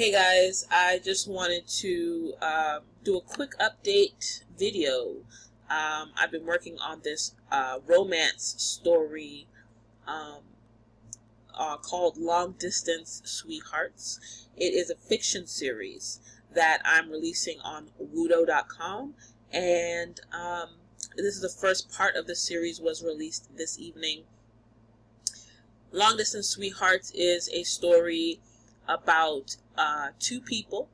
Hey guys, I just wanted to um, do a quick update video. Um, I've been working on this uh, romance story um, uh, called Long Distance Sweethearts. It is a fiction series that I'm releasing on Wudo.com, and um, this is the first part of the series was released this evening. Long Distance Sweethearts is a story about uh, two people.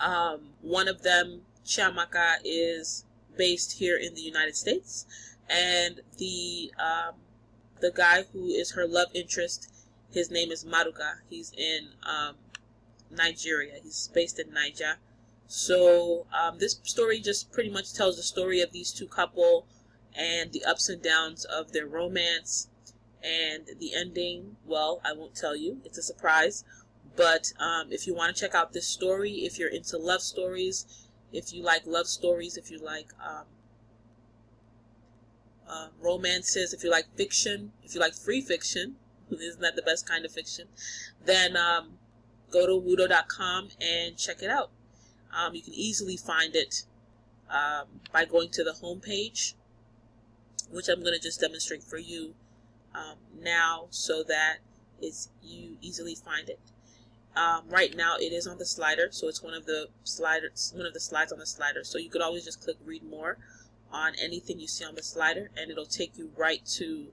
Um, one of them, Chiamaka, is based here in the United States, and the um, the guy who is her love interest, his name is Maruka. He's in um, Nigeria. He's based in Niger. So um, this story just pretty much tells the story of these two couple and the ups and downs of their romance and the ending. Well, I won't tell you. It's a surprise. But um, if you want to check out this story, if you're into love stories, if you like love stories, if you like um, uh, romances, if you like fiction, if you like free fiction, isn't that the best kind of fiction? Then um, go to wudo.com and check it out. Um, you can easily find it um, by going to the home page, which I'm going to just demonstrate for you um, now so that it's you easily find it. Um, right now it is on the slider, so it's one of the sliders, one of the slides on the slider. So you could always just click read more on anything you see on the slider, and it'll take you right to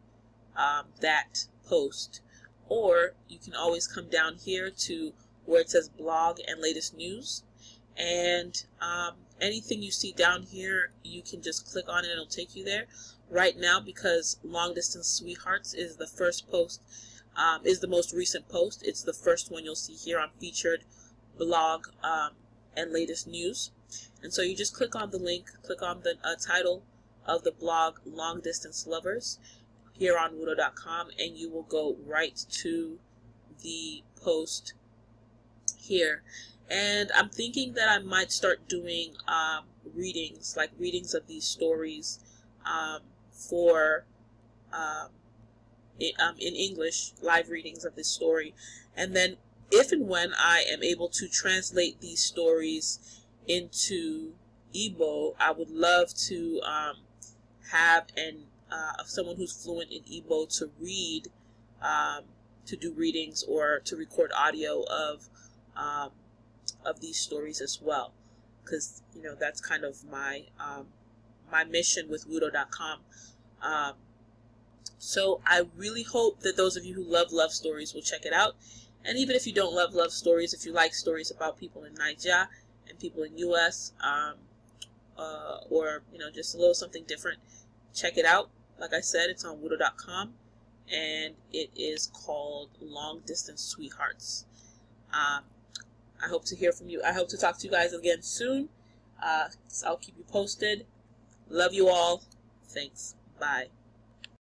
um, that post. Or you can always come down here to where it says blog and latest news, and um, anything you see down here, you can just click on it and it'll take you there. Right now, because Long Distance Sweethearts is the first post um, is the most recent post. It's the first one you'll see here on featured blog um, and latest news. And so you just click on the link, click on the uh, title of the blog Long Distance Lovers here on Wudo.com, and you will go right to the post here. And I'm thinking that I might start doing um, readings, like readings of these stories um, for um, in English, live readings of this story. And then if and when I am able to translate these stories into Igbo, I would love to um, have an uh, someone who's fluent in Igbo to read, um, to do readings or to record audio of um, of these stories as well, because you know that's kind of my um, my mission with Wudo.com. So I really hope that those of you who love love stories will check it out. And even if you don't love love stories, if you like stories about people in Nigeria and people in U.S. Um, uh, or you know just a little something different, check it out. Like I said, it's on Wudo.com, and it is called Long Distance Sweethearts. Um, I hope to hear from you. I hope to talk to you guys again soon. Uh, I'll keep you posted. Love you all. Thanks. Bye.